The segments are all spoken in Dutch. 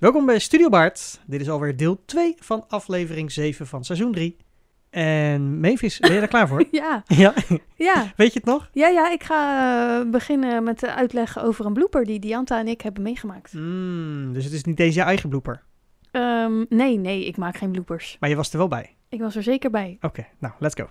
Welkom bij Studio Baard. Dit is alweer deel 2 van aflevering 7 van seizoen 3. En Mavis, ben je er klaar voor? Ja, ja, ja. weet je het nog? Ja, ja, ik ga eh, beginnen met de uitleg over een blooper die Dianta en ik hebben meegemaakt. Mm, dus het is niet deze je eigen blooper, Ehm, nee, nee, ik maak geen bloopers. maar je was er wel bij. Ik was er zeker bij. Oké, nou, let's go.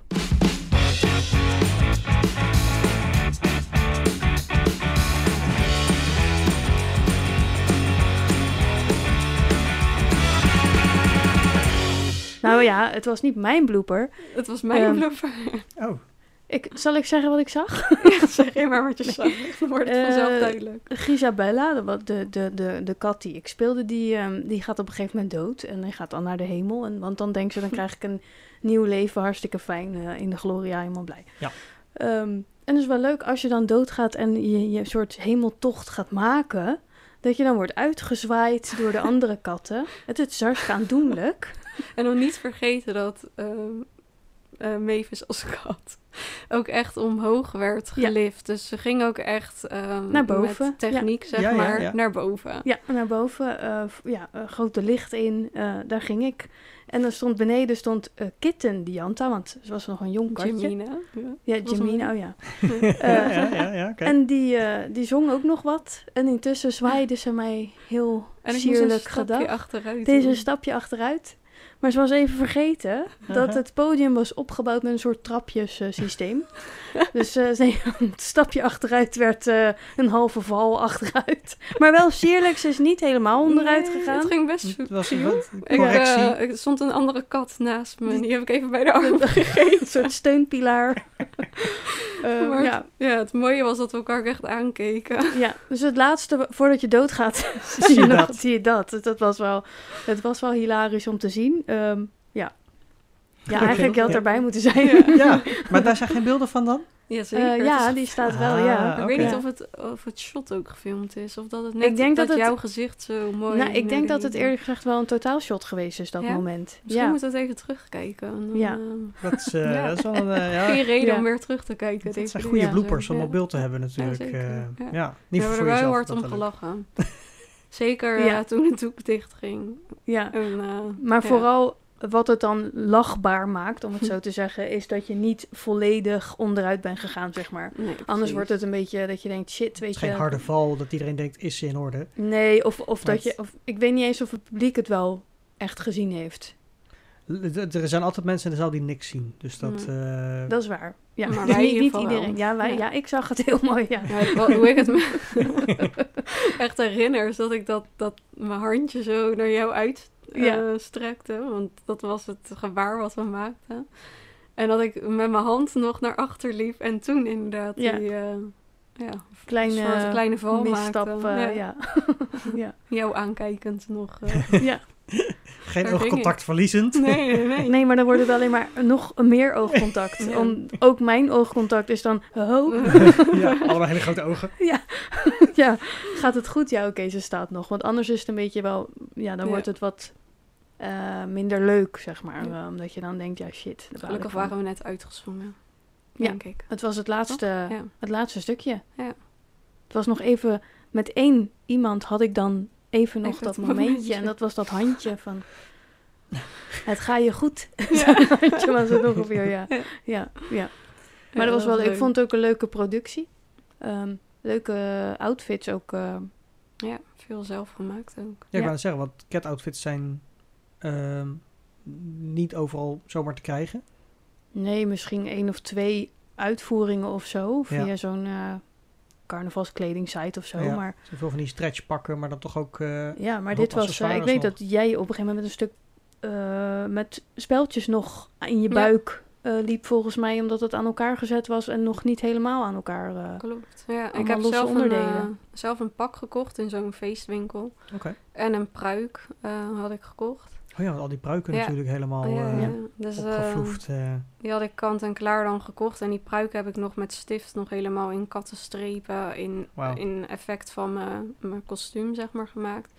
Nou ja, het was niet mijn blooper. Het was mijn Ehm, blooper. Oh, Ik, zal ik zeggen wat ik zag? Ja, zeg je maar wat je zag. Dan wordt het vanzelf Eh, duidelijk. Gisabella, de, wat- de, de, de, de kat die ik speelde, die, ehm, die gaat op een gegeven moment dood. En die gaat dan naar de hemel. En, want dan denkt ze, dan krijg ik een nieuw leven, hartstikke fijn, eh, in de gloria, helemaal blij. Ja. Ehm, en het is wel leuk als je dan doodgaat en je je een soort hemeltocht gaat maken. Dat je dan wordt uitgezwaaid door de andere katten. Het is hartstikke aandoenlijk. En dan niet vergeten dat ehm eh, Mavis als kat ook echt omhoog werd Ja. gelift. Dus ze ging ook echt ehm, Naar boven, met techniek, zeg Ja, maar, ja. naar boven. Ja, naar boven. eh, ja, eh, grote licht in. eh, daar ging ik. En dan stond beneden stond eh, Kitten Dianta, want ze was nog een jong katje. Ja. Een- oh ja. ja, ja, ja, ja oké. En die, eh, die zong ook nog wat. En intussen zwaaide ze mij heel En ik moest een sierlijk stapje gedag. achteruit Deze een stapje achteruit. Maar ze was even vergeten dat het podium was opgebouwd met een soort trapjesysteem. dus eh, ze- het stapje achteruit werd eh, een halve val achteruit. Maar wel sierlijk, ze is niet helemaal onderuit Nee, gegaan. Het ging best Het was wat Ik, correctie. eh, er stond een andere kat naast me. en Die heb ik even bij de arm gegeven. Een soort steunpilaar. Eh, Maar- ja, Ja, het mooie was dat we elkaar ook echt aankeken. ja, dus het laatste, voordat je doodgaat, zie je, dat. zie je dat. Dat was wel, het was wel hilarisch om te zien. Ehm, ja. Ja, eigenlijk had ja. erbij moeten zijn. Ja. Ja, maar daar zijn geen beelden van dan? Ja, Eh, zeker. ja, Het is- die staat wel, Ah, ja. Ik weet niet Ja. of het, of het shot ook gefilmd is. Of dat het net Ik denk dat, dat het- jouw gezicht zo mooi... Nou, ik denk de- dat het eerlijk gezegd wel een totaalshot geweest is, dat Ja? moment. Misschien ja. moeten we het even terugkijken. En dan, Ja. eh, Dat is, eh, Ja. dat is wel een, ja, Geen reden Ja. om weer terug te kijken. dat zijn goede dingen. bloopers om Ja. op beeld te hebben natuurlijk. zeker, eh, ja. ja. We niet hebben voor er wel hard dat om gelachen. Zeker Ja. eh, toen het doek dicht ging. ja. En, eh, Maar ja. vooral wat het dan lachbaar maakt, om het zo te zeggen, is dat je niet volledig onderuit bent gegaan, zeg maar. Nee, Anders wordt het een beetje dat je denkt, shit, weet Het is je. geen harde val dat iedereen denkt, is ze in orde? Nee, of, of Maar dat je. Of, ik weet niet eens of het publiek het wel echt gezien heeft. Er zijn altijd mensen in de zaal die niks zien. Dus dat... Mm. eh, Dat is waar. Ja, Maar Dus wij in niet, wel. iedereen. Ja, wij, ja. Ja. ik zag het heel mooi. Ja. Ja, het- wat- hoe ik het me echt herinner, is dat ik dat, dat mijn handje zo naar jou Ja. uitstrekte. want dat was het gebaar wat we maakten. En dat ik met mijn hand nog naar achter liep. En toen inderdaad Ja. die eh, ja, Kleine, soort kleine val misstap. maakte. eh, Ja. ja. ja. Jou aankijkend nog. eh. ja. geen oogcontact verliezend. nee, nee, nee. Nee, maar dan wordt het alleen maar nog meer oogcontact. Ja. Om, ook mijn oogcontact is dan... Oh, ja, allemaal hele grote ogen. ja, gaat het goed? Ja, oké, ze staat nog. Want anders is het een beetje wel... Ja, dan Ja. wordt het wat eh, minder leuk, zeg maar. Ja. Eh, omdat je dan denkt, ja shit. Gelukkig waren we net uitgezongen. Ja. Denk ik. Het was het laatste, Ja. het laatste stukje. Ja. Het was nog even... Met één iemand had ik dan even nog Even dat momentje. momentje. En dat was dat handje van... Het ga je goed. Ja. Zo'n handje was het ongeveer, ja. Ja. Ja, ja. Maar dat was wel, ik vond het ook een leuke productie. Ehm, leuke outfits ook. eh, Ja, veel zelf gemaakt ook. Ja, ik Ja. wou zeggen, want cat outfits zijn niet overal zomaar te krijgen. nee, misschien één of twee uitvoeringen of zo. Via Ja. zo'n eh carnavalskledingsite of zo. Ja. Maar Zoveel van die stretch pakken, maar dan toch ook... eh, ja, maar dit was... eh, ik weet nog. dat jij op een gegeven moment met een stuk... eh, met speltjes nog in je Ja. buik eh, liep volgens mij. Omdat het aan elkaar gezet was en nog niet helemaal aan elkaar... eh, Klopt. Ja, ik heb zelf een, onderdelen. zelf een pak gekocht in zo'n feestwinkel. Oké. En een pruik eh, had ik gekocht. Oh ja, want al die pruiken Ja. natuurlijk helemaal ja, eh, ja. Dus eh, opgevloefd. eh. die had ik kant en klaar dan gekocht. En die pruik heb ik nog met stift nog helemaal in kattenstrepen. In, in effect van mijn- mijn kostuum, zeg maar, gemaakt.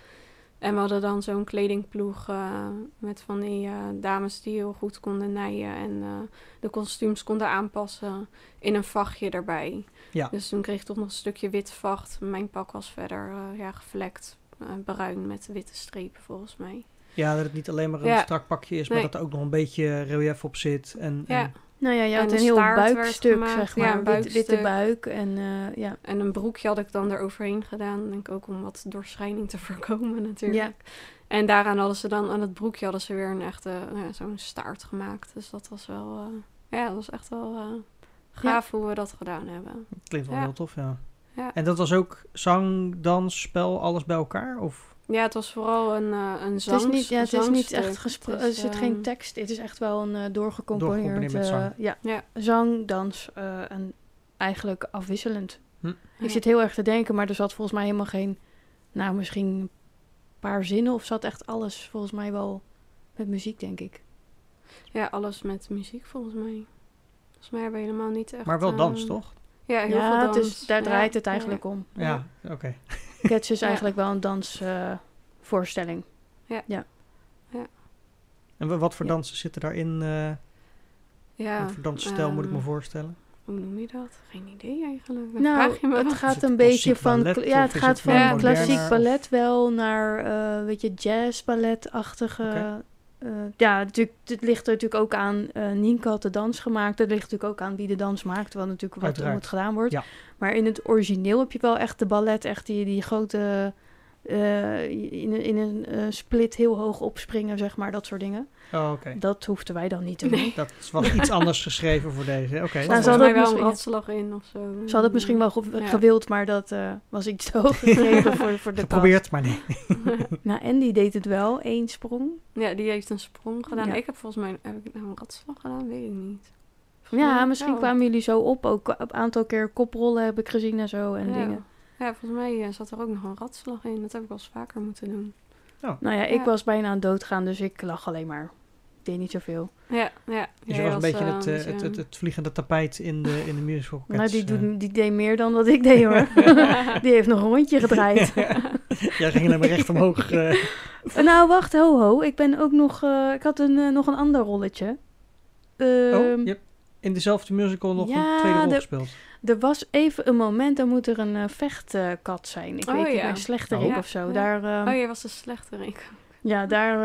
En we hadden dan zo'n kledingploeg eh, met van die eh, dames die heel goed konden naaien. En eh, de kostuums konden aanpassen in een vachtje erbij. Ja. Dus toen kreeg ik toch nog een stukje wit vacht. Mijn pak was verder eh, ja, gevlekt. bruin met witte strepen volgens mij. Ja, dat het niet alleen maar een Ja. strak pakje is, maar Nee. dat er ook nog een beetje relief op zit. En, Ja. en- Nou ja, je had de een heel buikstuk, zeg Ja, maar. een wit- witte buik. En eh, ja. En een broekje had ik dan eroverheen gedaan. Denk ik ook om wat doorschijning te voorkomen natuurlijk. Ja. En daaraan hadden ze dan, aan het broekje hadden ze weer een echte, nou ja, zo'n staart gemaakt. Dus dat was wel, eh, ja, dat was echt wel eh, gaaf hoe we dat gedaan hebben. klinkt wel Ja. heel tof, ja. Ja. En dat was ook zang, dans, spel, alles bij elkaar? Of? Ja, het was vooral een, eh een Het zang, is niet, ja, het is niet echt gesproken. Het Er is, zit geen ehm, tekst. Het is echt wel een eh, doorgecomponeerd. Eh, zang. ja, Ja. zang, dans eh, en eigenlijk afwisselend. Hm. Ja. Ik zit heel erg te denken, maar er zat volgens mij helemaal geen... Nou, misschien een paar zinnen of zat echt alles volgens mij wel met muziek, denk ik. Ja, alles met muziek volgens mij. Volgens mij hebben we helemaal niet echt... Maar wel dans, toch? Ja, heel ja, veel het dans. is, daar Ja, draait het ja, eigenlijk om. Ja, oké. Cats is Ja. eigenlijk wel een dansvoorstelling. En wa- wat voor Ja. dansen zitten daarin? eh Ja, wat voor dansstijl moet ik me ehm, voorstellen? Hoe noem je dat? Geen idee eigenlijk. Dan Nou, vraag je me het wat. Gaat het een beetje van... ballet ja, het gaat het van klassiek ballet wel naar, eh weet je, jazz balletachtige... Eh, ja, natuurlijk, het ligt er natuurlijk ook aan... eh Nienke had de dans gemaakt. Het ligt natuurlijk ook aan wie de dans maakt. Wat natuurlijk wat er moet gedaan wordt. Ja. Maar in het origineel heb je wel echt de ballet. Echt die, die grote... eh, in, een- in een eh, split heel hoog opspringen, zeg maar. Dat soort dingen. Oh, oké. Dat hoefden wij dan niet te doen. Nee. Dat was iets anders geschreven voor deze. Oké. Er Nou, zat ze hadden het wel een ratslag in of zo. Ze hadden het misschien wel Ja. gewild, maar dat eh, was iets te hoog gegrepen voor, voor de Geprobeerd, maar nee. Nou, Andy deed het wel, één sprong. ja, die heeft een sprong gedaan. Ja. Ik heb volgens mij... Heb ik nou een ratslag gedaan? Weet ik niet. Volgens Ja, mij misschien wel. kwamen jullie zo op. Ook een aantal keer koprollen heb ik gezien en zo en ja. dingen. Ja, volgens mij eh, zat er ook nog een ratslag in. Dat heb ik wel eens vaker moeten doen. Nou ja, ik Ja. was bijna aan het doodgaan, dus ik lag alleen maar. Ik deed niet zoveel. Ja, ja. Dus je was een beetje eh, het, eh, beetje- het, het, het vliegende tapijt in de, in de musical. nou, die, eh. doet, die deed meer dan wat ik deed hoor. die heeft nog een rondje gedraaid. Jij ging alleen maar recht omhoog. eh. Eh, nou, wacht, ho ho. Ik ben ook nog... eh, ik had een, eh, nog een ander rolletje. oh, Ehm, in dezelfde musical nog ja, een tweede rol de- gespeeld. Er was even een moment, dan moet er een eh, vechtkat zijn. Ik Oh, weet niet, ja. een slechterik Oh. of zo. Ja. Daar, ehm, Oh, jij was de slechterik. Ja, daar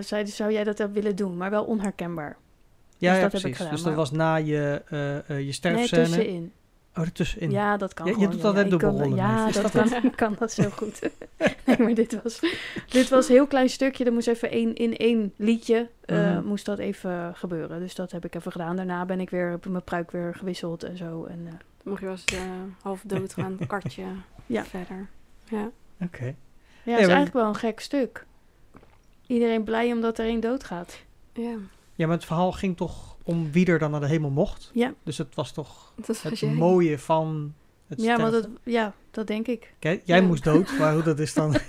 zeiden zou jij dat wel willen doen, maar wel onherkenbaar. Ja, ja dat heb ik precies. gedaan, dus dat maar- was na je, eh eh je Nee, sterfscène. tussenin. Oh, ertussenin. Ja, dat kan Je- je gewoon. doet ja, altijd ja, dubbelrollen, Ja. Is dat, dat kan, kan dat zo goed. nee, maar dit was, dit was een heel klein stukje. Er moest even één, in één liedje eh, Mhm. moest dat even gebeuren. Dus dat heb ik even gedaan. Daarna ben ik weer, heb ik mijn pruik weer gewisseld en zo. En, eh, Dan mocht je wel eens eh, half dood gaan, kartje Ja. verder. Ja. Oké. ja, Ja, het is eigenlijk wel een gek stuk. Iedereen blij omdat er één doodgaat. ja, Ja, maar het verhaal ging toch om wie er dan naar de hemel mocht. Ja, Dus het was toch dat het mooie van het ja, maar dat, ja, dat denk ik. Kijk, jij Ja. moest dood, maar hoe dat is dan...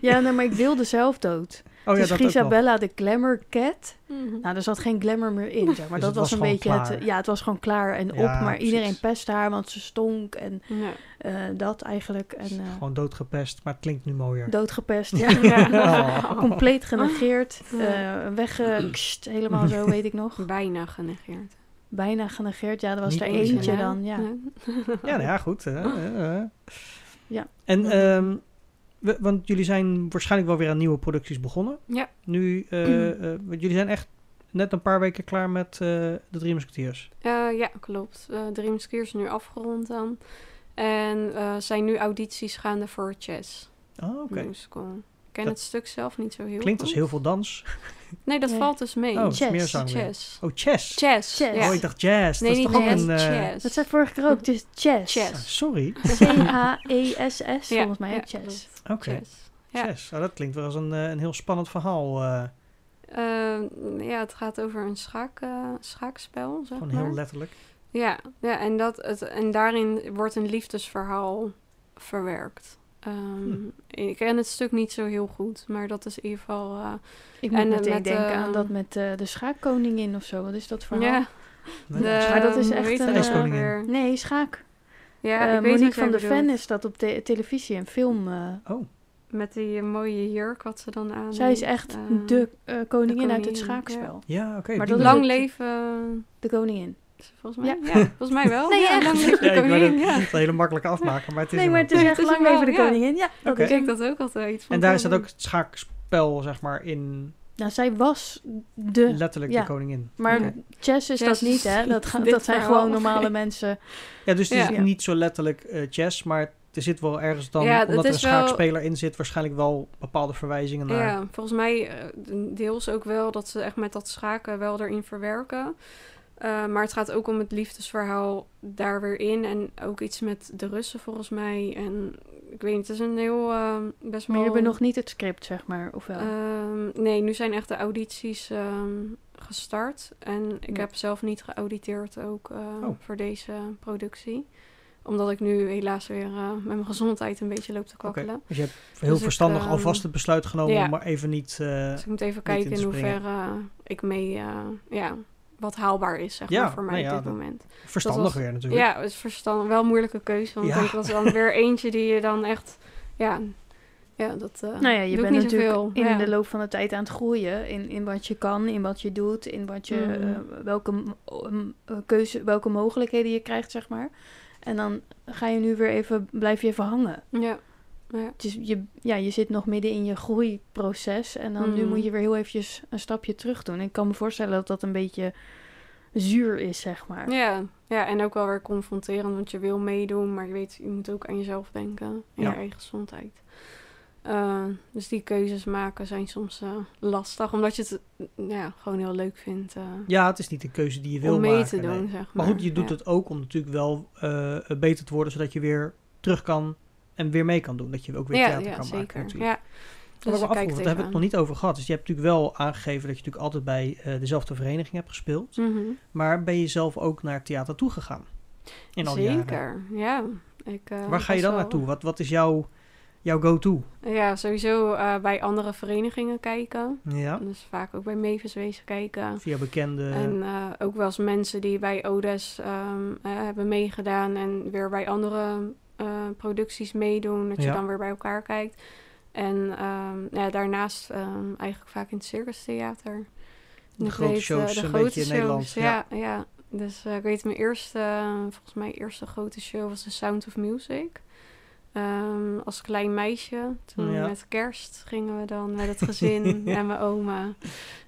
Ja, nee, maar ik wilde zelf dood. Oh ja, dus. Gisabella, de glamour cat. Mhm. Nou, er zat geen glamour meer in, zeg maar. Dus dat het was was, een beetje klaar. het... Ja, het was gewoon klaar en op. Maar precies. iedereen pestte haar, want ze stonk. En Ja. eh, dat eigenlijk. En eh, Gewoon doodgepest, maar het klinkt nu mooier. doodgepest, ja. Oh. Compleet genegeerd. Ja. eh weggekst, helemaal zo, weet ik nog. Bijna genegeerd. Bijna genegeerd. Ja, er was Niet er eentje, dan, ja. Ja, nou ja, goed. Ja. En, Ja. We- want jullie zijn waarschijnlijk wel weer aan nieuwe producties begonnen. Ja. Nu, want jullie zijn echt net een paar weken klaar met eh, de Drie Musketeers. Ja, klopt. Uh, Dream is nu afgerond dan. En zijn nu audities gaande voor Chess Oh, oké. Ken Dat het stuk zelf niet zo heel Klinkt als heel veel dans. Nee, dat Nee. valt dus mee. Oh, Chess. meer zang. Chess. Oh, chess. Chess. Chess. Ja. Oh, ik dacht jazz. nee, dat is niet toch ook jazz, een... eh, chess. Dat zei vorige keer ook. Het is chess. ah, Chess. sorry. C-H-E-S-S, Ja, volgens mij. ja, ook chess. Oké. Chess. Ja. Chess. Oh, dat klinkt wel als een, eh, een heel spannend verhaal. eh, Eh, ja, het gaat over een schaak, eh, schaakspel, zeg gewoon maar. heel letterlijk. Ja, ja en, dat, het, en daarin wordt een liefdesverhaal verwerkt. Ehm, Hm. Ik ken het stuk niet zo heel goed, maar dat is in ieder geval... eh, Ik moet En, eh, meteen met, denken eh, aan dat met eh, de schaakkoningin of zo. Wat is dat verhaal? ja, de, Maar dat is echt een, eh, weer? Nee, schaak. Ja, ik weet Monique van der bedoelt. Ven is dat op te- televisie en film. eh, Oh, Met die mooie jurk wat ze dan aan zij is echt de eh, koningin uit het koningin, schaakspel. ja, oké. Maar dat. Lang het- leven... De koningin. Volgens mij, ja. volgens mij wel. Nee, ja, lang leven de Ja, ik wou koningin, het ja. niet een hele makkelijke afmaken, maar het is Nee, maar het is echt het is lang leven de koningin. Ja, dat Oké. is Ik hem. denk dat ook altijd. En daar zit wel ook het schaakspel, zeg maar, in Nou, zij was de... letterlijk ja. de koningin. Maar chess is Chess dat niet, hè? is Dat, ga- dat zijn gewoon normale mensen. Ja, dus het is Ja. niet zo letterlijk eh, chess, maar er zit wel ergens dan, Ja, het omdat er een is wel- schaakspeler in zit, waarschijnlijk wel bepaalde verwijzingen naar... Ja, volgens mij eh, deels ook wel dat ze echt met dat schaken wel erin verwerken. Eh, maar het gaat ook om het liefdesverhaal daar weer in. En ook iets met de Russen volgens mij. En ik weet niet, het is een heel eh, best Maar wel... je hebben nog niet het script, zeg maar, of wel? Ehm, nee, nu zijn echt de audities ehm, gestart. En ik Ja. heb zelf niet geauditeerd ook eh, Oh. voor deze productie. Omdat ik nu helaas weer eh, met mijn gezondheid een beetje loop te kwakkelen. Dus je hebt heel Dus ik, verstandig alvast het besluit genomen ja. maar even niet... eh, Dus ik moet even kijken in hoeverre ik mee, eh, ja, wat haalbaar is, zeg Ja, maar, voor mij nou op ja, dit dat- moment. verstandig was- weer natuurlijk. Ja, het is verstand, wel een moeilijke keuze, want Ja. ik denk dat is dan weer eentje die je dan echt, ja, ja dat eh nou ja, je bent niet natuurlijk zoveel. in ja. de loop van de tijd aan het groeien. In, in wat je kan, in wat je doet, in wat je, Mhm. eh, welke, eh, keuze, welke mogelijkheden je krijgt, zeg maar. En dan ga je nu weer even, blijf je even hangen. Ja, ja. Dus je, ja, je zit nog midden in je groeiproces. En dan nu Mhm. moet je weer heel eventjes een stapje terug doen. Ik kan me voorstellen dat dat een beetje zuur is, zeg maar. Ja, ja, en ook wel weer confronterend, want je wil meedoen, maar je weet, je moet ook aan jezelf denken, en Ja. je eigen gezondheid. Eh, dus die keuzes maken zijn soms eh, lastig, omdat je het eh, ja, gewoon heel leuk vindt eh, Ja, het is niet een keuze die je wil om mee maken. te doen, nee. zeg maar. Maar goed, je doet Ja. het ook om natuurlijk wel eh, beter te worden, zodat je weer terug kan en weer mee kan doen. Dat je ook weer Ja, theater ja kan maken zeker. natuurlijk. Ja. Wat ik Dus want daar hebben we het nog niet over gehad. Dus je hebt natuurlijk wel aangegeven dat je natuurlijk altijd bij eh, dezelfde vereniging hebt gespeeld. Mhm. Maar ben je zelf ook naar theater toegegaan? In al die jaren. Zeker, ja. Ik, eh, Waar ga je dan wel- naartoe? Wat, wat is jouw, jouw go-to? Ja, sowieso eh, bij andere verenigingen kijken. Ja, Dus vaak ook bij Mavis wezen kijken. via bekende... En ook wel eens mensen die bij Odes ehm, eh, hebben meegedaan en weer bij andere producties meedoen. Dat je Ja. dan weer bij elkaar kijkt. En ehm, ja, daarnaast ehm, eigenlijk vaak in het Circus Theater. De grote weet, eh, shows de een grote beetje in Nederland, Ja, ja. Dus eh, ik weet mijn eerste, eh, volgens mij eerste grote show was The Sound of Music. Ehm, als klein meisje. Toen Ja. met kerst gingen we dan met het gezin en mijn oma.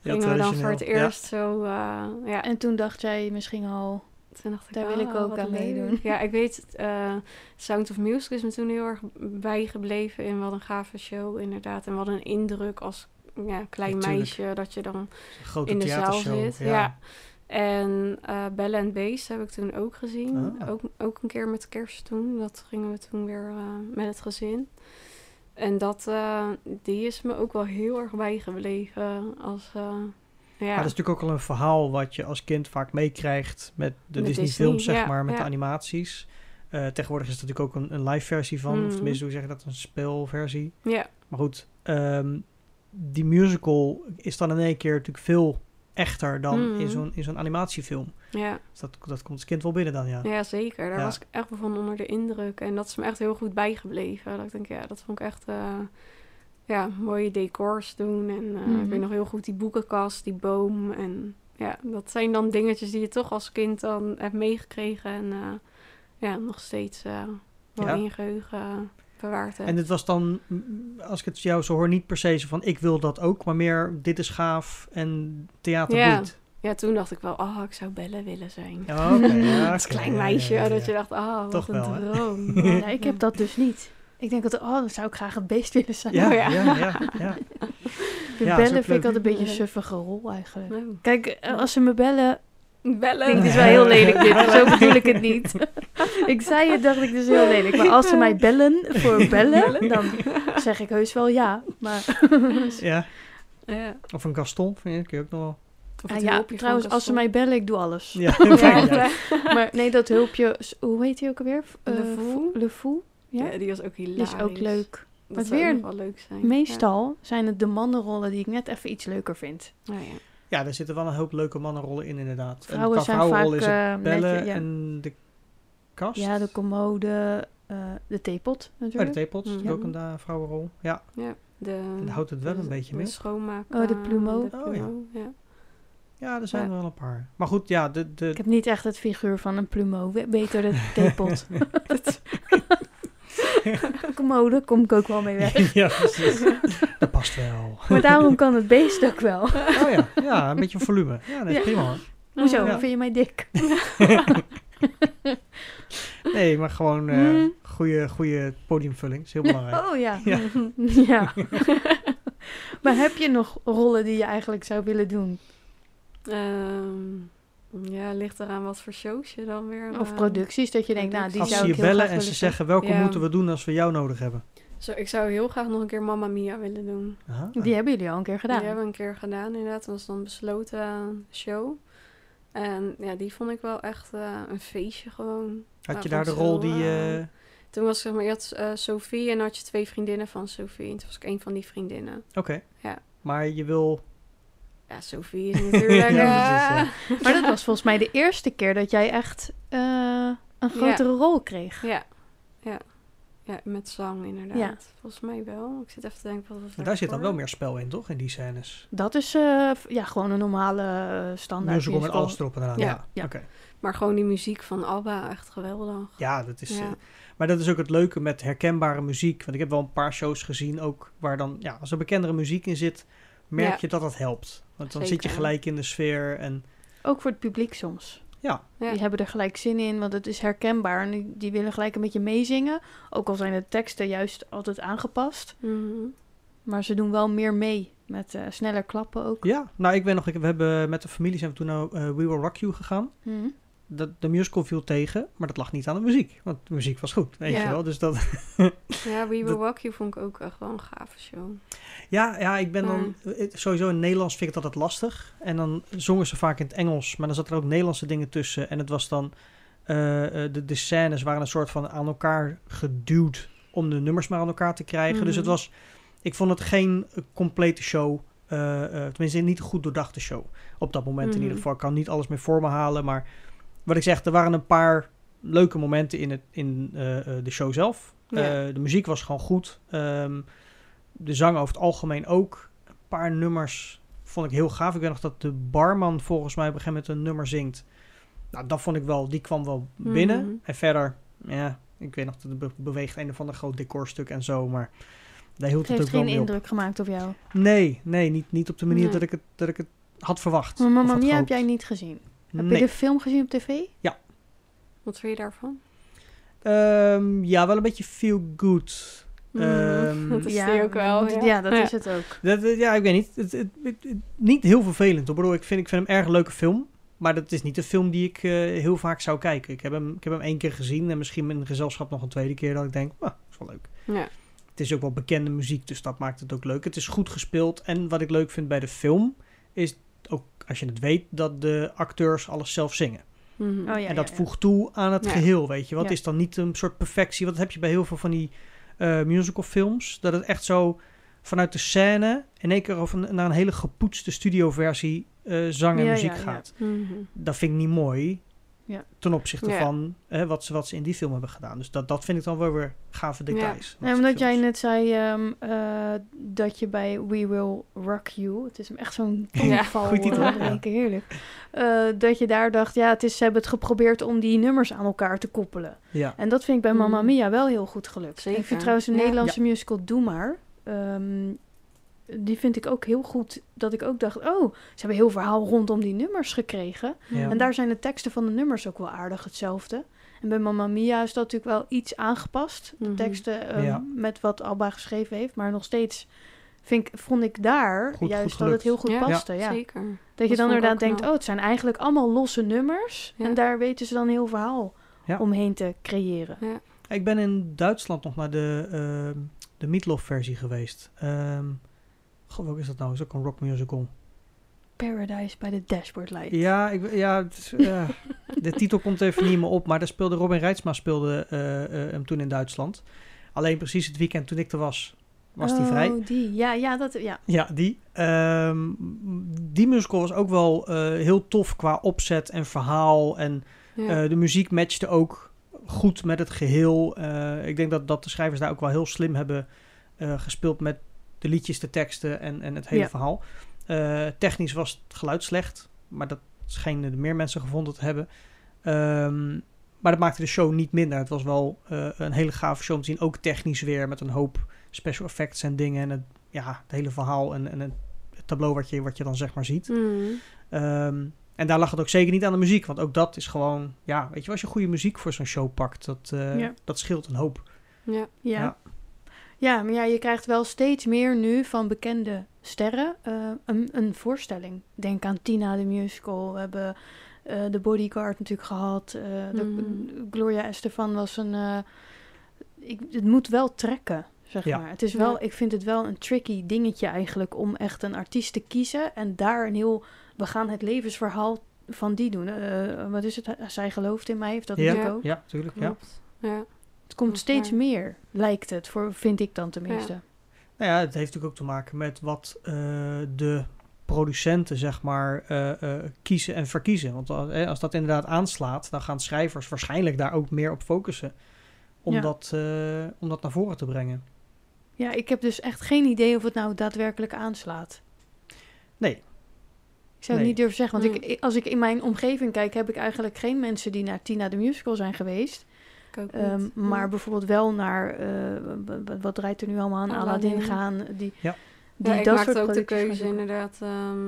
Ja, Gingen we dan voor het eerst zo, eh, ja. En toen dacht jij misschien al... Toen dacht ik, Daar wil ik ah, ook aan meedoen. Ja, ik weet, eh, Sound of Music is me toen heel erg bijgebleven. En wat een gave show, inderdaad. En wat een indruk als ja, klein Natuurlijk. meisje dat je dan grote in de zaal zit. Ja. En eh Bella and Beast heb ik toen ook gezien. Ah. Ook, ook een keer met kerst toen. Dat gingen we toen weer eh, met het gezin. En dat, eh, die is me ook wel heel erg bijgebleven. Als, eh. Maar dat is natuurlijk ook al een verhaal wat je als kind vaak meekrijgt met de Met Disney, Disney, films, zeg maar, met de animaties. Eh, tegenwoordig is er natuurlijk ook een, een live versie van, of Mhm. tenminste, hoe zeg je dat, een speelversie. ja, Maar goed, ehm, die musical is dan in één keer natuurlijk veel echter dan Mhm. in zo'n in zo'n animatiefilm. ja. Dus dat, dat komt als kind wel binnen dan, ja. Ja, zeker. Daar Ja. was ik echt van onder de indruk. En dat is me echt heel goed bijgebleven. Dat ik denk, ja, dat vond ik echt... eh, ja, mooie decors doen. En eh, Mhm. ik weet nog heel goed die boekenkast, die boom. En ja, dat zijn dan dingetjes die je toch als kind dan hebt meegekregen. En eh, ja, nog steeds eh, wel Ja. in je geheugen eh, bewaard hebt. En het was dan, als ik het jou zo hoor, niet per se zo van ik wil dat ook, maar meer dit is gaaf en theater Ja. boeit. Ja, toen dacht ik wel, ah, ik zou Bellen willen zijn. Ja, oké, ja, Als klein ja, meisje, ja, ja, dat je dacht, ah, wat Toch een wel, droom. Ja, ik heb dat dus niet. Ik denk dat, oh, dan zou ik graag het beest willen zijn. Ja, Oh, ja, ja. ja, ja. De Ja, is bellen vind ik altijd een beetje een suffige rol eigenlijk. Nou, Kijk, eh, als ze me bellen... Bellen. Ik denk, dit is wel heel lelijk dit. Zo bedoel ik het niet. ik zei het, dacht ik, is heel lelijk. Maar als ze mij bellen voor bellen, dan zeg ik heus wel ja. Maar ja. Ja. Of een Gaston, vind je, kun je ook nog wel. Of Ah, ja, trouwens, als ze mij bellen, ik doe alles. Ja, Ja, ja. ja. Maar nee, dat hulpje, hoe heet die ook alweer? Le Eh, Fou? Le Fou? Ja, Ja, die was ook die hilarisch. is ook leuk. Dat Maar zou weer- ook nog wel leuk zijn. Meestal zijn het de mannenrollen die ik net even iets leuker vind. Ja. Oh, ja. ja, daar zitten wel een hoop leuke mannenrollen in, inderdaad. Vrouwen en qua zijn vrouwenrollen vaak is het eh, bellen netje, ja. en de kast. Ja, de commode, eh, de theepot Oh, de natuurlijk. theepot is Mhm. natuurlijk ook een da- vrouwenrol. Ja, ja. De, en houdt het wel de- een beetje de mee. schoonmaak. Oh, de eh, plumeau. de Oh, ja. ja. Ja, er zijn Ja. er wel een paar. Maar goed, ja, de... de Ik heb niet echt het figuur van een plumeau. We- Beter de theepot. Commode, kom ik ook wel mee weg. ja, precies. Dat past wel. Maar daarom kan het beest ook wel. Oh ja, ja, een beetje volume. Ja, dat is Ja. prima hoor. Hoezo? Ja. Vind je mij dik? Nee, maar gewoon eh Hmm. goede, goede podiumvulling. is heel belangrijk. Oh ja. Ja. ja. maar heb je nog rollen die je eigenlijk zou willen doen? Ehm, ja, ligt eraan wat voor shows je dan weer... Of eh, producties, dat je denkt, nou, die Als zou ze ik je heel bellen graag en ze willen zeggen welke Ja. moeten we doen als we jou nodig hebben. Zo, ik zou heel graag nog een keer Mamma Mia willen doen. Aha. Die hebben jullie al een keer gedaan. Die hebben we een keer gedaan, inderdaad. Dat was dan een besloten show. En ja, die vond ik wel echt eh, een feestje gewoon. Had je daar de rol die... eh, eh, Toen was zeg maar, je had eh, Sophie en dan had je twee vriendinnen van Sophie. En toen was ik een van die vriendinnen. Oké. Ja. Maar je wil... Ja, Sophie is natuurlijk... Ja, eh, precies, Maar dat was volgens mij de eerste keer dat jij echt eh, een grotere rol kreeg. ja. ja. Ja, met zang inderdaad. Ja. Volgens mij wel. Ik zit even te denken wat was Maar daar zit dan wel meer spel in, toch? In die scènes. Dat is eh, ja, gewoon een normale standaard Musical met alles erop en eraan. Ja. Ja, Ja. oké. Maar gewoon die muziek van Alba, echt geweldig. Ja, dat is... Ja. eh, maar dat is ook het leuke met herkenbare muziek. Want ik heb wel een paar shows gezien ook waar dan... Ja, als er bekendere muziek in zit, merk Ja. je dat dat helpt. Want dan zit je gelijk in de sfeer en... Ook voor het publiek soms. Ja, Ja. Die hebben er gelijk zin in, want het is herkenbaar. En die, die willen gelijk een beetje meezingen. Ook al zijn de teksten juist altijd aangepast. Mhm. Maar ze doen wel meer mee. Met eh, sneller klappen ook. ja. Nou, ik weet nog, ik, we hebben met de familie zijn we toen naar eh, We Will Rock You gegaan. Mhm. De, de musical viel tegen, maar dat lag niet aan de muziek. Want de muziek was goed, weet Ja. je wel. Dus dat... Ja, We Will Dat- Walk You vond ik ook echt wel een gave show. Ja, ja, ik ben dan... eh, Sowieso in Nederlands vind ik het altijd lastig. En dan zongen ze vaak in het Engels. Maar dan zat er ook Nederlandse dingen tussen. En het was dan... eh, eh, de, de scènes waren een soort van aan elkaar geduwd... om de nummers maar aan elkaar te krijgen. Dus het Mhm. was... Ik vond het geen complete show. tenminste, niet een goed doordachte show. Op dat moment in Mhm. ieder geval. Ik kan niet alles meer voor me halen. Maar wat ik zeg, er waren een paar leuke momenten in, het, in eh, eh, de show zelf. Ja. Eh, de muziek was gewoon goed. Ehm, de zang over het algemeen ook. Een paar nummers vond ik heel gaaf. Ik weet nog dat de barman volgens mij op een gegeven moment een nummer zingt. Nou, dat vond ik wel, die kwam wel binnen. Mhm. En verder, ja, ik weet nog dat het be- beweegt een of ander groot decorstuk en zo, maar daar hield Het het heeft ook wel geen mee op. indruk gemaakt op jou. Nee, nee, niet, niet op de manier Nee. dat, ik het, dat ik het had verwacht. Maar Mamma Mia heb jij niet gezien. Heb Nee. je de film gezien op tv? Wat vind je daarvan? Ehm, ja, wel een beetje feel good. Ehm, Mhm. dat is die ook wel. Ja, Ja, dat Ja. is het ook. Dat, eh, ja, ik weet niet. Het, het, het- het- niet heel vervelend. Ik bedoel, ik vind, ik vind hem erg een leuke film. Maar dat is niet een film die ik eh, heel vaak zou kijken. Ik heb, hem, ik heb hem één keer gezien. En misschien in gezelschap nog een tweede keer. Dat ik denk, ah, is wel leuk. Ja. Het is ook wel bekende muziek. Dus dat maakt het ook leuk. Het is goed gespeeld. En wat ik leuk vind bij de film. Is als je het weet, dat de acteurs alles zelf zingen. Mhm. Oh, ja, en dat ja, ja. voegt toe aan het Ja. geheel, weet je. Wat Ja. is dan niet een soort perfectie? Want dat heb je bij heel veel van die eh musicalfilms. Dat het echt zo vanuit de scène in één keer over een- naar een hele gepoetste studioversie eh zang en Ja, muziek ja, ja. gaat. Mhm. Dat vind ik niet mooi. Ja. Ten opzichte Ja. van hè, wat, ze, wat ze in die film hebben gedaan. Dus dat, dat vind ik dan wel weer gave details. Nee, omdat jij net zei ehm, eh, dat je bij We Will Rock You, het is echt zo'n Ja, goeie titel. keer heerlijk, Eh, dat je daar dacht, ja, het is, ze hebben het geprobeerd om die nummers aan elkaar te koppelen. Ja. En dat vind ik bij Mamma Mm. Mia wel heel goed gelukt. Zeker. Ik vind trouwens een Ja. Nederlandse musical Doe Maar, ehm, die vind ik ook heel goed, dat ik ook dacht, oh, ze hebben heel verhaal rondom die nummers gekregen. Ja. En daar zijn de teksten van de nummers ook wel aardig hetzelfde. En bij Mamma Mia is dat natuurlijk wel iets aangepast. De Mhm. teksten ehm, Ja. met wat Alba geschreven heeft. Maar nog steeds vind ik, vond ik daar Goed- juist goed dat het heel goed Ja, paste. Ja. Zeker. Dat je dan inderdaad denkt, knap. oh, het zijn eigenlijk allemaal losse nummers. Ja. En daar weten ze dan een heel verhaal Ja. omheen te creëren. Ja. Ik ben in Duitsland nog naar de, ehm de Meatloaf versie geweest. Ehm God, welke is dat nou? Is ook een rock musical. Paradise by the Dashboard Light. Ja, ik, ja, het is, ja. de titel komt even niet meer op, maar daar speelde Robin Reitsma speelde eh, eh, hem toen in Duitsland. Alleen precies het weekend toen ik er was, was die vrij. Oh, die. Ja, ja, dat, ja. Ja, die. Ehm, die musical was ook wel eh, heel tof qua opzet en verhaal. En Ja. eh, de muziek matchte ook goed met het geheel. Eh, ik denk dat, dat de schrijvers daar ook wel heel slim hebben eh, gespeeld met de liedjes, de teksten en, en het hele Ja. verhaal. Eh, technisch was het geluid slecht. maar dat schenen meer mensen gevonden te hebben. Ehm, maar dat maakte de show niet minder. Het was wel eh, een hele gave show om te zien. Ook technisch weer met een hoop special effects en dingen. En het, ja, het hele verhaal en, en het tableau wat je, wat je dan zeg maar ziet. Mhm. Ehm, en daar lag het ook zeker niet aan de muziek. Want ook dat is gewoon, ja, weet je, als je goede muziek voor zo'n show pakt, dat, eh, Ja. dat scheelt een hoop. Ja. Ja. Ja. Ja. maar ja, je krijgt wel steeds meer nu van bekende sterren eh, een, een voorstelling. Denk aan Tina de musical. We hebben eh de Bodyguard natuurlijk gehad. eh, de, Mhm. Gloria Estefan was een... eh, ik, het moet wel trekken, zeg Ja. maar. Het is wel, Ja. ik vind het wel een tricky dingetje eigenlijk om echt een artiest te kiezen en daar een heel... We gaan het levensverhaal van die doen. Eh, wat is het? Zij gelooft in mij, heeft dat Ja, natuurlijk ook. ja, natuurlijk. Ja. Klopt. Ja. Komt steeds waar. meer, lijkt het, voor, vind ik dan tenminste. Nou ja, het heeft natuurlijk ook te maken met wat eh, de producenten, zeg maar, eh, eh, kiezen en verkiezen. Want als, eh, als dat inderdaad aanslaat, dan gaan schrijvers waarschijnlijk daar ook meer op focussen. Om, Ja. dat, eh, om dat naar voren te brengen. Ja, ik heb dus echt geen idee of het nou daadwerkelijk aanslaat. Nee. Ik zou het Nee. niet durven zeggen, want Hmm. ik, als ik in mijn omgeving kijk, heb ik eigenlijk geen mensen die naar Tina de Musical zijn geweest. Ehm, maar Ja. bijvoorbeeld wel naar, eh, wat draait er nu allemaal aan, Aladdin, Aladdin. gaan. Die, Ja. die ja, ik dat maakte soort ook de keuze inderdaad. ehm,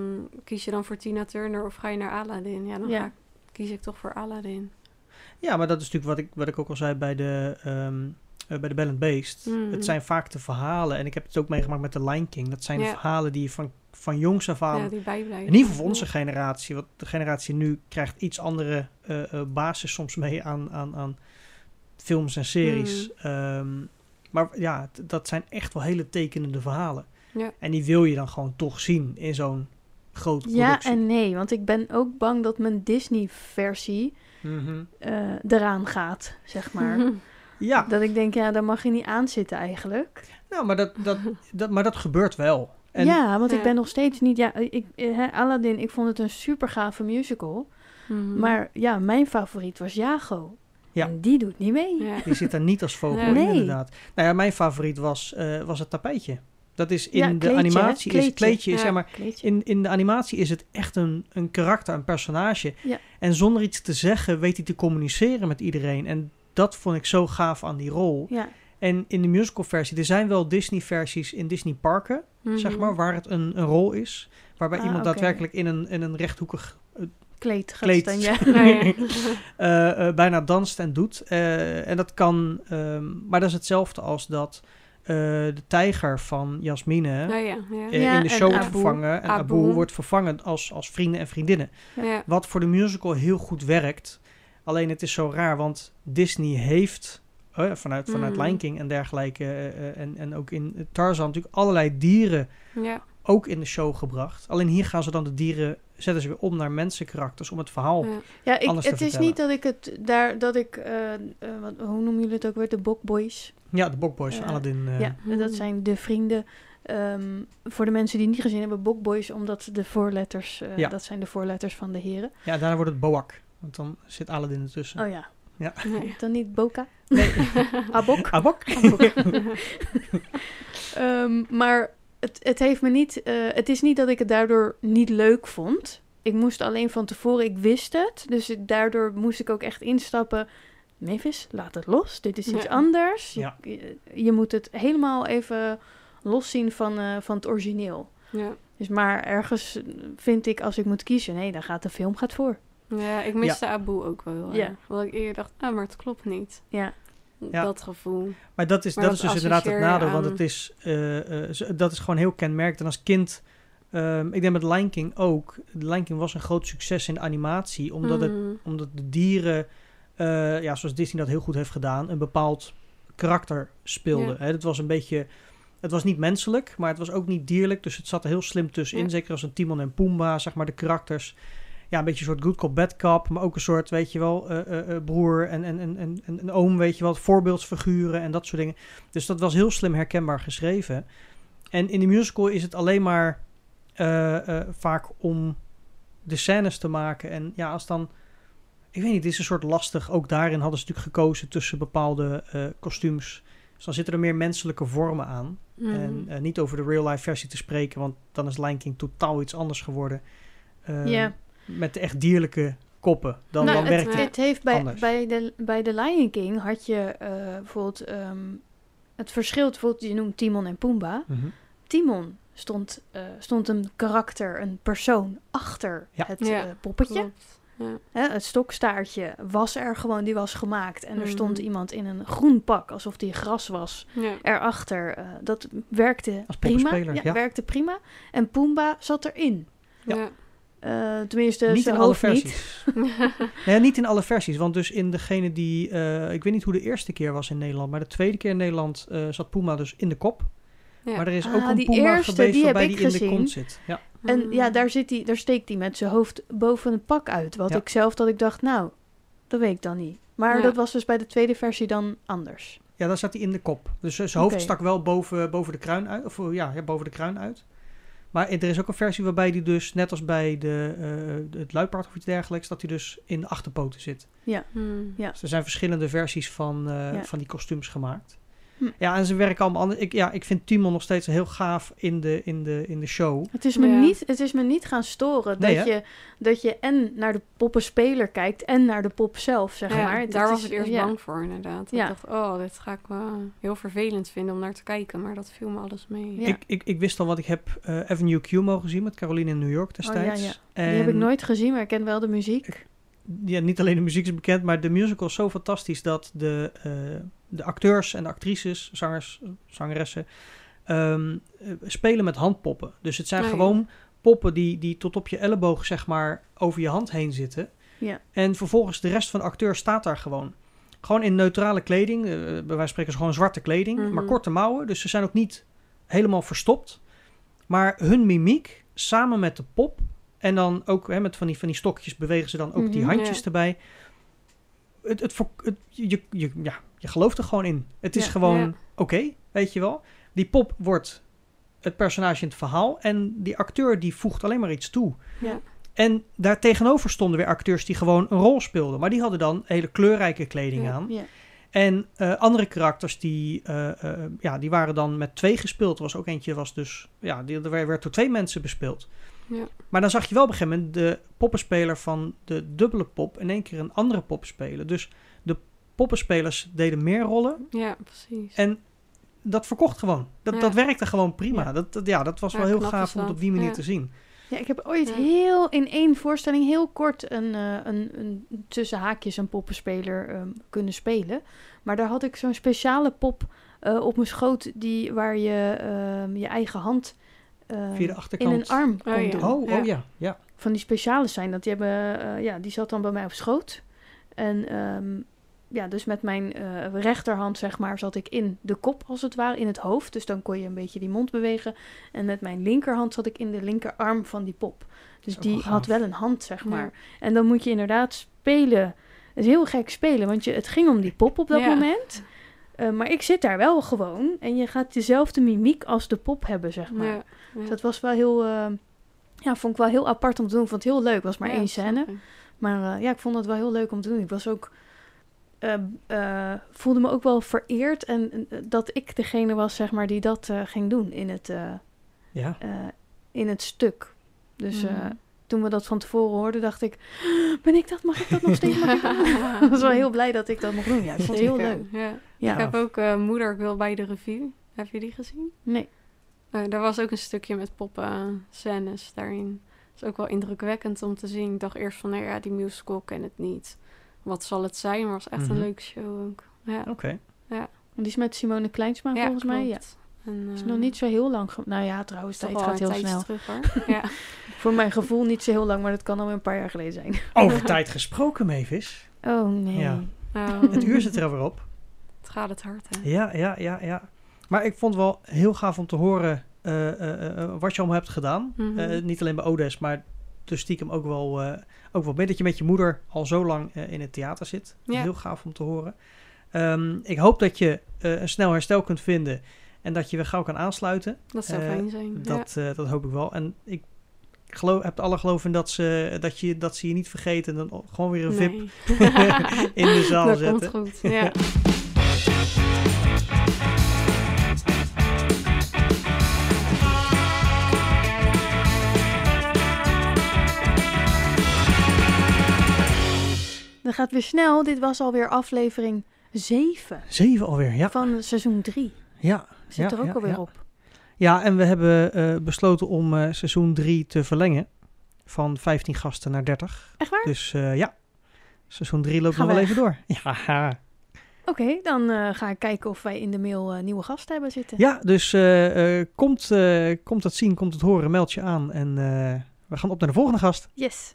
kies je dan voor Tina Turner of ga je naar Aladdin? Ja, dan Ja. Ga ik, kies ik toch voor Aladdin. Ja, maar dat is natuurlijk wat ik, wat ik ook al zei bij de, ehm eh, bij de Bell and Beast. Mm. Het zijn vaak de verhalen, en ik heb het ook meegemaakt met de Lion King. Dat zijn de verhalen die je van, van jongs af aan ja, die bijblijven. In ieder geval voor onze generatie. Want de generatie nu krijgt iets andere eh, eh, basis soms mee aan, aan, aan films en series. Hmm. Ehm, maar ja, dat zijn echt wel hele tekenende verhalen. Ja. En die wil je dan gewoon toch zien in zo'n grote Ja en nee, want ik ben ook bang dat mijn Disney-versie Mhm. eh, eraan gaat, zeg maar. Ja, Dat ik denk, ja, daar mag je niet aan zitten eigenlijk. nou, maar, dat, dat, dat, maar dat gebeurt wel. En, ja, want ik ben nog steeds niet... Ja, ik, eh, hè, Aladdin, ik vond het een super gave musical. Mhm. Maar ja, mijn favoriet was Jago. Ja. En die doet niet mee. Ja. Die zit er niet als vogel Nee. in, inderdaad. Nou ja, mijn favoriet was, eh, was het tapijtje. Dat is in Ja, de kleedje, animatie, is het Kleedje. Ja. zeg maar, Kleedje. In, in de animatie is het echt een, een karakter, een personage. Ja. En zonder iets te zeggen weet hij te communiceren met iedereen. En dat vond ik zo gaaf aan die rol. Ja, En in de musicalversie, er zijn wel Disney-versies in Disney parken, zeg Mhm. maar, waar het een, een rol is. Waarbij Ah, iemand daadwerkelijk in een, in een rechthoekig kleed gaat Kleed. staan, ja. Ja, ja. eh, eh, bijna danst en doet. Eh, en dat kan, ehm, maar dat is hetzelfde als dat eh, de tijger van Jasmine Ja, ja, ja. Ja, in de show wordt Abu. vervangen. En Abu, Abu. wordt vervangen als, als vrienden en vriendinnen. ja. Wat voor de musical heel goed werkt. Alleen het is zo raar, want Disney heeft vanuit, vanuit Mm. Lion King en dergelijke. en, en ook in Tarzan natuurlijk allerlei dieren ja. ook in de show gebracht. Alleen hier gaan ze dan de dieren, zetten ze weer om naar mensenkarakters om het verhaal. ja. Ja, ik, Anders te het is vertellen. niet dat ik het daar, dat ik, eh, eh, wat, hoe noemen jullie het ook weer, de Bokboys. Ja, de Bokboys Eh, Aladdin. eh, Ja, Hmm. dat zijn de vrienden. Ehm, voor de mensen die niet gezien hebben, Bokboys, omdat de voorletters, eh, Ja. dat zijn de voorletters van de heren. ja, daarna wordt het Boak. Want dan zit Aladdin ertussen. Oh ja, Ja. Nee. dan niet Boka, Nee, Abok. Abok. Ehm, maar het, het heeft me niet. eh, het is niet dat ik het daardoor niet leuk vond. Ik moest alleen van tevoren, ik wist het. Dus daardoor moest ik ook echt instappen. Mavis, laat het los. Dit is iets Ja. anders. Je, Ja. je, je moet het helemaal even loszien van, eh, van het origineel. Ja. Dus maar ergens vind ik, als ik moet kiezen, nee, dan gaat de film gaat voor. ja, ik miste Abu ook wel heel Ja. erg. Want ik eerder dacht, ah, maar het klopt niet. Ja, Ja. Dat gevoel. Maar dat is, Maar dat is dus inderdaad het nadeel. Want het is, eh, eh, dat is gewoon heel kenmerkend. En als kind... ehm, ik denk met Lion King ook. Lion King was een groot succes in animatie. Omdat, het, Mhm. omdat de dieren... eh, ja, zoals Disney dat heel goed heeft gedaan... een bepaald karakter speelden. Ja. Hè, het was een beetje... Het was niet menselijk, maar het was ook niet dierlijk. Dus het zat er heel slim tussenin. Ja. Zeker als een Timon en Pumbaa, zeg maar, de karakters. Ja, een beetje een soort good cop, bad cop. Maar ook een soort, weet je wel, eh, eh, eh, broer en, en, en, en, en een oom, weet je wel. Voorbeeldsfiguren en dat soort dingen. Dus dat was heel slim herkenbaar geschreven. En in de musical is het alleen maar vaak om de scènes te maken. En ja, als dan... Ik weet niet, het is een soort lastig. Ook daarin hadden ze natuurlijk gekozen tussen bepaalde kostuums. Dus dan zitten er meer menselijke vormen aan. Mhm. En niet over de real-life versie te spreken, want dan is Lion King totaal iets anders geworden. Ja. Met de echt dierlijke koppen. Dan, nou, dan het, werkt het. het heeft bij, anders. bij, de, bij de Lion King had je eh, bijvoorbeeld ehm, het verschil, bijvoorbeeld je noemt Timon en Pumbaa. Mhm. Timon stond, eh, stond een karakter, een persoon achter Ja. het Ja, eh, poppetje. Ja. Hè, het stokstaartje was er gewoon, die was gemaakt. En er stond Mhm. iemand in een groen pak, alsof die gras was, Ja. erachter. Dat werkte Als prima. Ja, ja. werkte prima. En Pumbaa zat erin. Ja. Ja. Eh, tenminste, niet zijn in alle hoofd niet. versies. Nee, niet in alle versies. Want dus in degene die... eh, ik weet niet hoe de eerste keer was in Nederland. Maar de tweede keer in Nederland eh, zat Puma dus in de kop. Ja. Maar er is Ah, ook een die Puma eerste, geweest die heb waarbij ik die in de gezien. kont zit. Ja. En ja, daar, zit hij, daar steekt hij met zijn hoofd boven het pak uit. Wat Ja. ik zelf dat ik dacht, nou, dat weet ik dan niet. Maar Ja. dat was dus bij de tweede versie dan anders. ja, daar zat hij in de kop. Dus zijn hoofd stak wel boven, boven de kruin uit. Of ja, ja, boven de kruin uit. Maar er is ook een versie waarbij die dus, net als bij de, eh, het luipaard of iets dergelijks, dat hij dus in de achterpoten zit. Hmm. Ja. Dus er zijn verschillende versies van, eh, Ja. van die kostuums gemaakt. Ja, en ze werken allemaal anders. Ik, ja, ik vind Timon nog steeds heel gaaf in de, in de, in de show. Het is, me Ja. niet, het is me niet gaan storen Nee, dat, hè? je, dat je en naar de poppenspeler kijkt en naar de pop zelf, zeg Ja, maar. Dat daar was is- ik eerst ja. bang voor, inderdaad. Ja. Ik dacht, oh, dit ga ik wel heel vervelend vinden om naar te kijken. Maar dat viel me alles mee. Ja. Ik, ik, ik wist al wat ik heb eh Avenue Q mogen zien met Caroline in New York destijds. Oh, ja. En Die heb ik nooit gezien, maar ik ken wel de muziek. Ja, niet alleen de muziek is bekend, maar de musical is zo fantastisch dat de, eh, de acteurs en de actrices, zangers, zangeressen, ehm, eh, spelen met handpoppen. Dus het zijn Oh, ja. gewoon poppen die, die tot op je elleboog, zeg maar, over je hand heen zitten. Ja. En vervolgens de rest van de acteur staat daar gewoon. Gewoon in neutrale kleding, eh, bij wijze van spreken gewoon zwarte kleding, Mhm. maar korte mouwen. Dus ze zijn ook niet helemaal verstopt. Maar hun mimiek, samen met de pop, en dan ook hè, met van die, van die stokjes bewegen ze dan ook die Mhm. handjes Ja. erbij. Het, het, je, je, ja, je gelooft er gewoon in. Het is Ja. gewoon oké, weet je wel. Die pop wordt het personage in het verhaal en die acteur die voegt alleen maar iets toe. Ja. En daartegenover stonden weer acteurs die gewoon een rol speelden. Maar die hadden dan hele kleurrijke kleding Ja. aan. Ja. En eh, andere karakters die, eh, eh, ja, die waren dan met twee gespeeld. Er was ook eentje, was dus, ja, die, er werd door twee mensen bespeeld. Ja. Maar dan zag je wel op een gegeven moment de poppenspeler van de dubbele pop in één keer een andere pop spelen. Dus de poppenspelers deden meer rollen Ja, precies. en dat verkocht gewoon. Dat, Ja. dat werkte gewoon prima. Ja. Dat, dat, ja, dat was Ja, wel heel gaaf om het op die manier Ja. te zien. Ja, ik heb ooit Ja. heel in één voorstelling heel kort een, eh, een, een tussen haakjes een poppenspeler ehm, kunnen spelen. Maar daar had ik zo'n speciale pop eh, op mijn schoot die, waar je ehm, je eigen hand ehm, Via de in een arm kon Oh, ja. doen. Oh, Ja. oh ja, ja. Van die speciale zijn dat die hebben, eh, ja, die zat dan bij mij op schoot. En ehm, ja, dus met mijn eh, rechterhand, zeg maar, zat ik in de kop, als het ware, in het hoofd. Dus dan kon je een beetje die mond bewegen. En met mijn linkerhand zat ik in de linkerarm van die pop. Dus die wel had wel een hand, zeg Ja. maar. En dan moet je inderdaad spelen. Het is heel gek spelen, want je, het ging om die pop op dat Ja. moment. Eh, maar ik zit daar wel gewoon. En je gaat dezelfde mimiek als de pop hebben, zeg maar. Ja. Dus dat was wel heel... eh, ja, vond ik wel heel apart om te doen. Ik vond het heel leuk. Het was maar Ja, één scène. Maar eh, ja, ik vond het wel heel leuk om te doen. Ik was ook... eh, eh, voelde me ook wel vereerd. En eh, dat ik degene was, zeg maar, die dat eh, ging doen in het, eh, ja. eh, in het stuk. Dus eh, Mhm. toen we dat van tevoren hoorden, dacht ik... Ben ik dat? Mag ik dat nog steeds? Mag ik dat? Was wel heel blij dat ik dat mocht doen. Ja, ik vond het heel leuk. Ja. Ja, Ik heb ook eh, Moeder, ik wil bij de revue. Heb je die gezien? nee. Eh, daar was ook een stukje met poppen scènes daarin. Dat is ook wel indrukwekkend om te zien. Ik dacht eerst van, nou ja, die musical ken het niet. Wat zal het zijn? Maar het was echt Mhm. een leuke show ook. Ja, Oké. Die is met Simone Kleinsma ja volgens mij. Ja. En, is eh, nog niet zo heel lang. Nou ja, trouwens, tijd gaat heel snel. terug hoor. ja. Voor mijn gevoel niet zo heel lang, maar dat kan al een paar jaar geleden zijn. Over tijd gesproken, Mavis. Oh nee. Ja. Oh, Het uur zit er alweer op. Het gaat het hard hè. Ja, ja, ja, ja. Maar ik vond het wel heel gaaf om te horen eh, eh, eh, wat je allemaal hebt gedaan. Mhm. Niet alleen bij Odes, maar dus stiekem ook wel, ook wel mee dat je met je moeder al zo lang in het theater zit. Ja. Heel gaaf om te horen. Ehm, ik hoop dat je een snel herstel kunt vinden en dat je weer gauw kan aansluiten. Dat zou fijn zijn. Dat, dat hoop ik wel. En ik geloof, heb alle geloof in dat ze, dat, je, dat ze je niet vergeten en dan gewoon weer een VIP in de zaal dat zetten. komt goed. Ja. Dat gaat weer snel. Dit was alweer aflevering 7 Zeven alweer, ja. van seizoen 3. Ja, Zit Ja, er ook ja, alweer ja. op. ja en we hebben eh, besloten om eh, seizoen 3 te verlengen. Van 15 gasten naar 30. Echt waar? Dus eh, ja, seizoen 3 loopt nog wel weg. even door. Ja, Oké, dan ga ik kijken of wij in de mail nieuwe gasten hebben zitten. ja dus komt, komt het zien, komt het horen, meld je aan. En we gaan op naar de volgende gast. Yes.